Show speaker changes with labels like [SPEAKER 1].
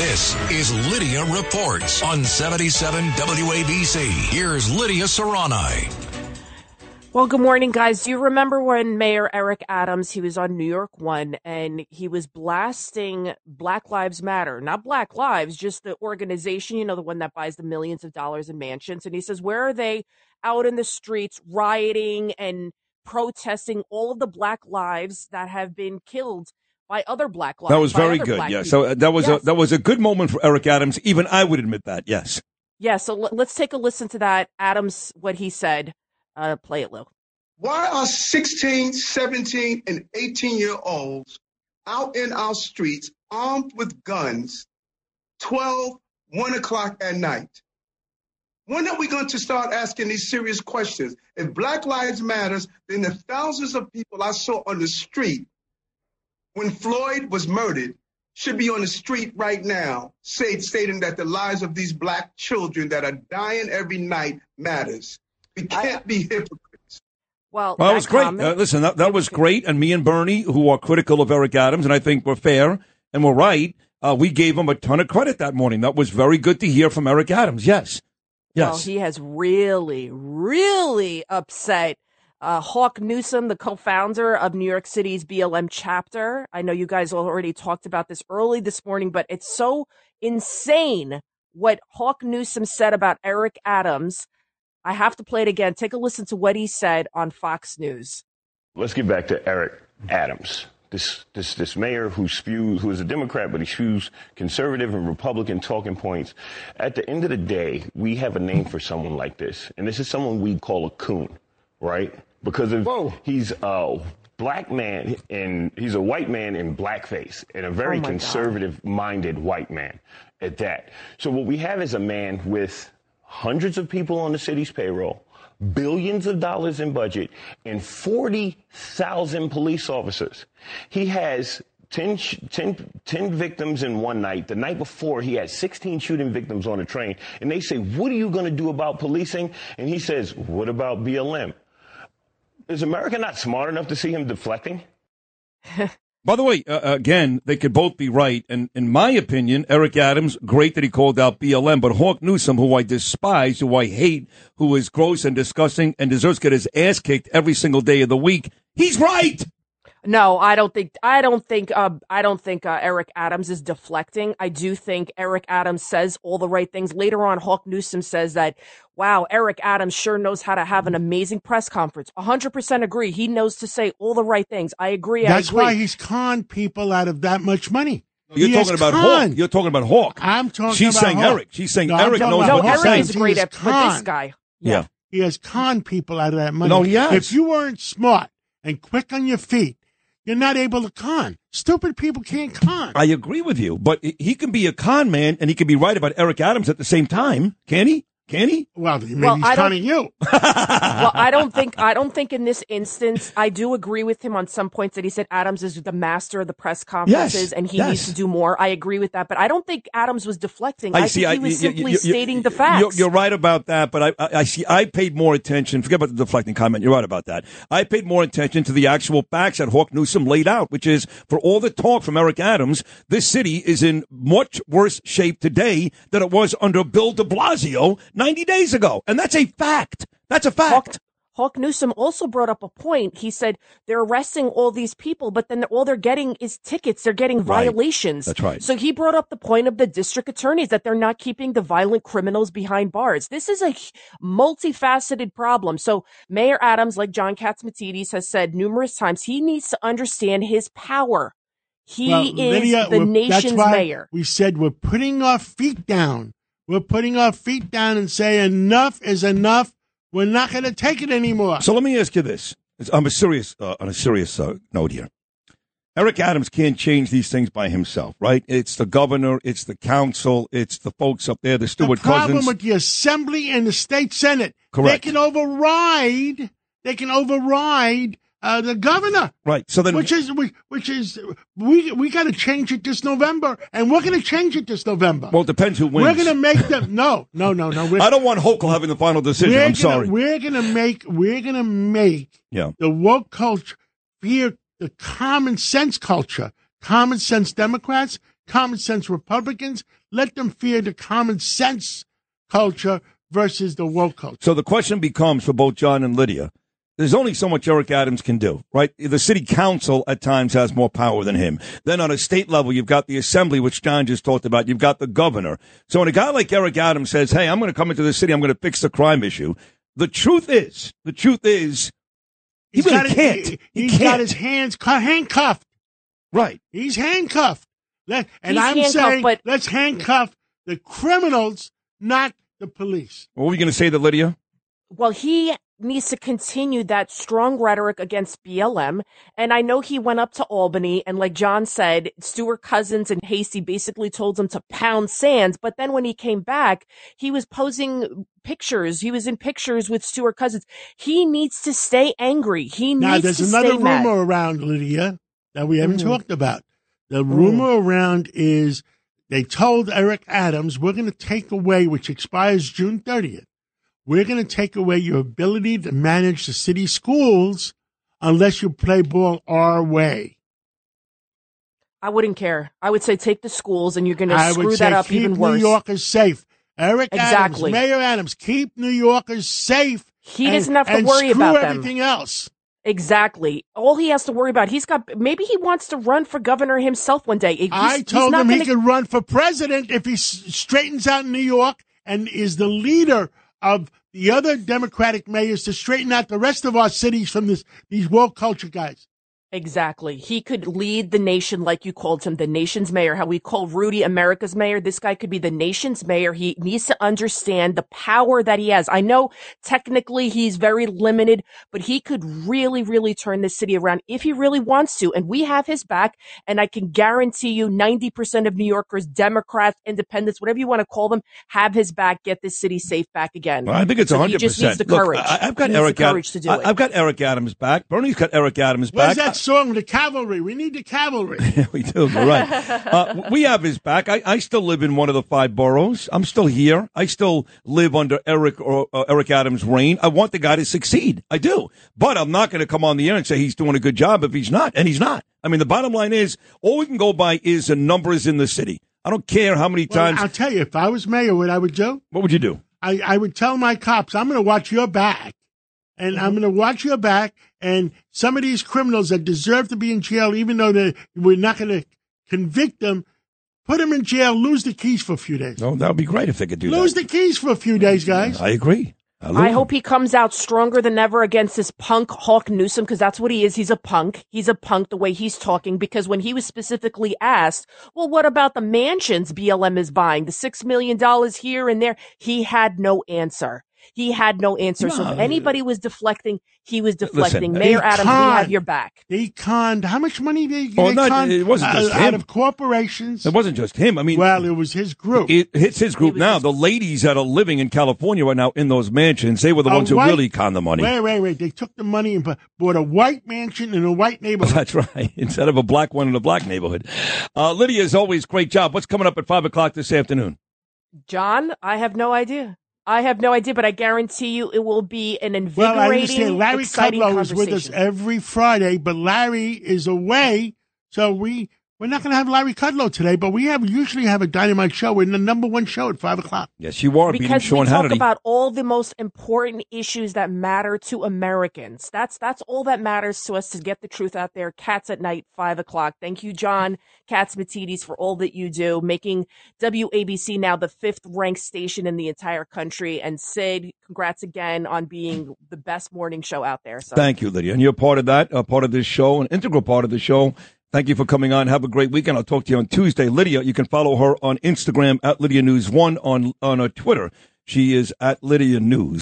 [SPEAKER 1] This is Lidia Reports on 77 WABC. Here's Lidia Serrani.
[SPEAKER 2] Well, good morning, guys. Do you remember when Mayor Eric Adams, he was on New York One and he was blasting Black Lives Matter, not Black Lives, just the organization, you know, the one that buys the millions of dollars in mansions. And he says, where are they out in the streets rioting and protesting all of the Black lives that have been killed by other Black lives?
[SPEAKER 3] That was very good.
[SPEAKER 2] Black
[SPEAKER 3] Yeah.
[SPEAKER 2] people?
[SPEAKER 3] So uh, that was
[SPEAKER 2] Yes.
[SPEAKER 3] a that was a good moment for Eric Adams. Even I would admit that. Yes.
[SPEAKER 2] Yeah, so l- let's take a listen to that. Adams, what he said. Uh, play it, Lou.
[SPEAKER 4] Why are 16, 17, and 18 year olds out in our streets armed with guns 12, 1 o'clock at night? When are we going to start asking these serious questions? If Black Lives Matters, then the thousands of people I saw on the street when Floyd was murdered should be on the street right now, say, stating that the lives of these black children that are dying every night matters. We can't be hypocrites.
[SPEAKER 2] Well,
[SPEAKER 3] Well, that
[SPEAKER 2] that
[SPEAKER 3] was great. Uh, listen, that, that was great. And me and Bernie, who are critical of Eric Adams, and I think we're fair and we're right, uh, we gave him a ton of credit that morning. That was very good to hear from Eric Adams. Yes.
[SPEAKER 2] Well,
[SPEAKER 3] Yes.
[SPEAKER 2] he has really, really upset uh, Hawk Newsom, the co-founder of New York City's BLM chapter. I know you guys already talked about this early this morning, but it's so insane what Hawk Newsom said about Eric Adams. I have to play it again. Take a listen to what he said on Fox News.
[SPEAKER 5] Let's get back to Eric Adams. This, this, this mayor who spews, who is a Democrat, but he spews conservative and Republican talking points. At the end of the day, we have a name for someone like this. And this is someone we call a coon, right? Because of, he's a black man and he's a white man in blackface and a very
[SPEAKER 2] Oh my God.
[SPEAKER 5] conservative minded white man at that. So what we have is a man with hundreds of people on the city's payroll, billions of dollars in budget, and 40,000 police officers. He has 10, 10, 10 victims in one night. The night before, he had 16 shooting victims on a train. And they say, What are you going to do about policing? And he says, What about BLM? Is America not smart enough to see him deflecting?
[SPEAKER 3] By the way, uh, again, they could both be right. And in my opinion, Eric Adams, great that he called out BLM, but Hawk Newsom, who I despise, who I hate, who is gross and disgusting and deserves to get his ass kicked every single day of the week, he's right.
[SPEAKER 2] No, I don't think I don't think uh, I don't think uh, Eric Adams is deflecting. I do think Eric Adams says all the right things. Later on, Hawk Newsom says that, "Wow, Eric Adams sure knows how to have an amazing press conference." 100% agree. He knows to say all the right things. I agree. I
[SPEAKER 6] That's
[SPEAKER 2] agree.
[SPEAKER 6] why he's conned people out of that much money.
[SPEAKER 3] You're
[SPEAKER 6] He
[SPEAKER 3] talking
[SPEAKER 6] has
[SPEAKER 3] about Hawk. You're talking about Hawk.
[SPEAKER 6] I'm talking
[SPEAKER 3] She's
[SPEAKER 6] about
[SPEAKER 3] saying
[SPEAKER 6] Hawk.
[SPEAKER 3] Eric. She's saying
[SPEAKER 6] No,
[SPEAKER 3] Eric knows what
[SPEAKER 2] no,
[SPEAKER 3] he's
[SPEAKER 6] Hawk.
[SPEAKER 2] Eric
[SPEAKER 3] saying.
[SPEAKER 2] is great at,
[SPEAKER 6] has
[SPEAKER 2] but this
[SPEAKER 6] conned.
[SPEAKER 2] guy,
[SPEAKER 3] Yeah.
[SPEAKER 6] He has conned people out of that money.
[SPEAKER 3] No, he has.
[SPEAKER 6] If you weren't smart and quick on your feet, you're not able to con. Stupid people can't con.
[SPEAKER 3] I agree with you, but he can be a con man and he can be right about Eric Adams at the same time. Can he? Can he?
[SPEAKER 6] well, maybe
[SPEAKER 2] Well,
[SPEAKER 6] he's
[SPEAKER 2] I don't-
[SPEAKER 6] conning you.
[SPEAKER 2] well, I don't think I don't think in this instance I do agree with him on some points that he said Adams is the master of the press conferences
[SPEAKER 3] Yes,
[SPEAKER 2] and he
[SPEAKER 3] yes.
[SPEAKER 2] needs to do more. I agree with that, but I don't think Adams was deflecting. I,
[SPEAKER 3] see.
[SPEAKER 2] think
[SPEAKER 3] I,
[SPEAKER 2] he was
[SPEAKER 3] you-
[SPEAKER 2] simply
[SPEAKER 3] you-
[SPEAKER 2] stating the facts.
[SPEAKER 3] You're, you're right about that, but I, I, I see. I paid more attention. Forget about the deflecting comment. You're right about that. I paid more attention to the actual facts that Hawk Newsom laid out, which is for all the talk from Eric Adams, this city is in much worse shape today than it was under Bill De Blasio 90 days ago, and that's a fact. That's a fact.
[SPEAKER 2] Hawk, Hawk Newsom also brought up a point. He said they're arresting all these people, but then all they're getting is tickets. They're getting
[SPEAKER 3] Right.
[SPEAKER 2] violations.
[SPEAKER 3] That's right.
[SPEAKER 2] So he brought up the point of the district attorneys that they're not keeping the violent criminals behind bars. This is a multifaceted problem. So Mayor Adams, like John Catsimatidis has said numerous times, he needs to understand his power. He
[SPEAKER 6] Well,
[SPEAKER 2] is
[SPEAKER 6] Lidia,
[SPEAKER 2] the nation's mayor.
[SPEAKER 6] We said we're putting our feet down. We're putting our feet down and say enough is enough. We're not going to take it anymore.
[SPEAKER 3] So let me ask you this: I'm a serious uh, on a serious uh, note here. Eric Adams can't change these things by himself, right? It's the governor, it's the council, it's the folks up there, the
[SPEAKER 6] the problem
[SPEAKER 3] cousins.
[SPEAKER 6] with the assembly and the state senate,
[SPEAKER 3] Correct.
[SPEAKER 6] they can override. They can override uh, the governor.
[SPEAKER 3] right. So then,
[SPEAKER 6] which is which, which is we we got to change it this November, and we're going to change it this November.
[SPEAKER 3] well, it depends who wins.
[SPEAKER 6] we're going to make them no, no, no, no. We're,
[SPEAKER 3] I don't want Hochul having the final decision. I'm
[SPEAKER 6] gonna,
[SPEAKER 3] sorry.
[SPEAKER 6] We're going to make we're going to make
[SPEAKER 3] Yeah.
[SPEAKER 6] the woke culture fear the common sense culture. Common sense Democrats, common sense Republicans. Let them fear the common sense culture versus the woke culture.
[SPEAKER 3] So the question becomes for both John and Lidia. There's only so much Eric Adams can do, right? The city council at times has more power than him. Then on a state level, you've got the assembly, which John just talked about. You've got the governor. So when a guy like Eric Adams says, Hey, I'm going to come into the city. I'm going to fix the crime issue. The truth is, the truth is, he
[SPEAKER 6] He's
[SPEAKER 3] really
[SPEAKER 6] got his-
[SPEAKER 3] can't.
[SPEAKER 6] he-
[SPEAKER 3] He
[SPEAKER 6] he's
[SPEAKER 3] can't.
[SPEAKER 6] got his hands handcuffed.
[SPEAKER 3] right.
[SPEAKER 6] He's handcuffed. Let, and
[SPEAKER 2] He's
[SPEAKER 6] I'm
[SPEAKER 2] handcuffed,
[SPEAKER 6] saying
[SPEAKER 2] but-
[SPEAKER 6] let's handcuff the criminals, not the police.
[SPEAKER 3] What were you going to say to Lidia?
[SPEAKER 2] Well, he needs to continue that strong rhetoric against BLM. And I know he went up to Albany and like John said, Stewart-Cousins and Heastie basically told him to pound sands. But then when he came back, he was posing pictures. He was in pictures with Stewart-Cousins. He needs to stay angry. He
[SPEAKER 6] Now,
[SPEAKER 2] needs
[SPEAKER 6] there's another
[SPEAKER 2] stay mad.
[SPEAKER 6] rumor around, Lidia, that we haven't
[SPEAKER 2] Mhm.
[SPEAKER 6] talked about. The rumor around is they told Eric Adams, we're going to take away, which expires June 30th, we're going to take away your ability to manage the city schools unless you play ball our way.
[SPEAKER 2] I wouldn't care. I would say take the schools and you're going to
[SPEAKER 6] I
[SPEAKER 2] screw
[SPEAKER 6] would
[SPEAKER 2] that up
[SPEAKER 6] keep
[SPEAKER 2] even
[SPEAKER 6] New
[SPEAKER 2] worse.
[SPEAKER 6] Yorkers safe. Eric
[SPEAKER 2] Exactly.
[SPEAKER 6] Adams, Mayor Adams, keep New Yorkers safe.
[SPEAKER 2] He
[SPEAKER 6] and-
[SPEAKER 2] doesn't have to worry about them.
[SPEAKER 6] everything else.
[SPEAKER 2] Exactly. All he has to worry about, he's got, maybe he wants to run for governor himself one day. He's-
[SPEAKER 6] I told him he
[SPEAKER 2] gonna-
[SPEAKER 6] could run for president if he s- straightens out New York and is the leader of the other Democratic mayors to straighten out the rest of our cities from this these woke culture guys.
[SPEAKER 2] Exactly. He could lead the nation like you called him, the nation's mayor, how we call Rudy America's mayor. This guy could be the nation's mayor. He needs to understand the power that he has. I know technically he's very limited, but he could really, really turn this city around if he really wants to. And we have his back. And I can guarantee you 90% of New Yorkers, Democrats, independents, whatever you want to call them, have his back, get this city safe back again.
[SPEAKER 3] Well, I think it's
[SPEAKER 2] So he just needs
[SPEAKER 3] percent.
[SPEAKER 2] the courage.
[SPEAKER 3] I, have got
[SPEAKER 2] He needs
[SPEAKER 3] Eric
[SPEAKER 2] the courage
[SPEAKER 3] Adams.
[SPEAKER 2] to do
[SPEAKER 3] I,
[SPEAKER 2] it.
[SPEAKER 3] have got Eric Adams back. Bernie's got Eric Adams
[SPEAKER 6] Where's
[SPEAKER 3] back.
[SPEAKER 6] Song, The Cavalry? We need the cavalry.
[SPEAKER 3] we do. You're right. Uh, we have his back. I, I still live in one of the five boroughs. I'm still here. I still live under Eric or uh, Eric Adams' reign. I want the guy to succeed. I do, but I'm not going to come on the air and say he's doing a good job if he's not, and he's not. I mean, the bottom line is all we can go by is the numbers in the city. I don't care how many
[SPEAKER 6] Well,
[SPEAKER 3] times.
[SPEAKER 6] I'll tell you, if I was mayor, what I would do,
[SPEAKER 3] what would you do?
[SPEAKER 6] I, I would tell my cops, I'm going to watch your back. And I'm going to watch your back. And some of these criminals that deserve to be in jail, even though they, we're not going to convict them, put them in jail, lose the keys for a few days.
[SPEAKER 3] Oh, that would be great if they could do
[SPEAKER 6] Lose
[SPEAKER 3] that.
[SPEAKER 6] Lose the keys for a few days, guys.
[SPEAKER 3] I agree.
[SPEAKER 2] I hope he comes out stronger than ever against this punk Hawk Newsom because that's what he is. He's a punk. He's a punk the way he's talking because when he was specifically asked, well, what about the mansions BLM is buying? The six million dollars here and there. He had no answer. He had no answer. so if anybody was deflecting, he was deflecting.
[SPEAKER 3] Listen,
[SPEAKER 2] Mayor
[SPEAKER 6] he
[SPEAKER 2] Adams, we have your back.
[SPEAKER 6] They conned, how much money did they,
[SPEAKER 3] Oh,
[SPEAKER 6] they
[SPEAKER 3] not-
[SPEAKER 6] conned
[SPEAKER 3] it wasn't just
[SPEAKER 6] uh, out
[SPEAKER 3] him.
[SPEAKER 6] of corporations?
[SPEAKER 3] It wasn't just him. I mean,
[SPEAKER 6] well, it was his group.
[SPEAKER 3] It hits his group
[SPEAKER 2] was
[SPEAKER 3] now.
[SPEAKER 2] just-
[SPEAKER 3] The ladies that are living in California right now in those mansions, they were the
[SPEAKER 6] A
[SPEAKER 3] ones who really con the money.
[SPEAKER 6] Wait, wait, wait. They took the money and bought a white mansion in a white neighborhood.
[SPEAKER 3] That's right. Instead of a black one in a black neighborhood. Uh, Lidia, as always, great job. What's coming up at 5 o'clock this afternoon?
[SPEAKER 2] John, I have no idea. I have no idea, but I guarantee you it will be an invigorating,
[SPEAKER 6] Well, I understand Larry
[SPEAKER 2] exciting
[SPEAKER 6] Kudlow is with us every Friday, but Larry is away, so we we're not going to have Larry Kudlow today. But we have usually have a dynamite show. We're in the number one show at five o'clock.
[SPEAKER 3] Yes, you are beating
[SPEAKER 2] because
[SPEAKER 3] Sean
[SPEAKER 2] we talk
[SPEAKER 3] Hannity.
[SPEAKER 2] about all the most important issues that matter to Americans. That's that's all that matters to us to get the truth out there. Cats at night, five o'clock. Thank you, John Catsimatidis, for all that you do, making WABC now the fifth ranked station in the entire country. And Sid, congrats again on being the best morning show out there. So
[SPEAKER 3] Thank you, Lidia. And you're part of that, uh, part of this show, an integral part of the show. Thank you for coming on. Have a great weekend. I'll talk to you on Tuesday. Lidia, you can follow her on Instagram at Lidia News One on on uh, Twitter. She is at Lidia News.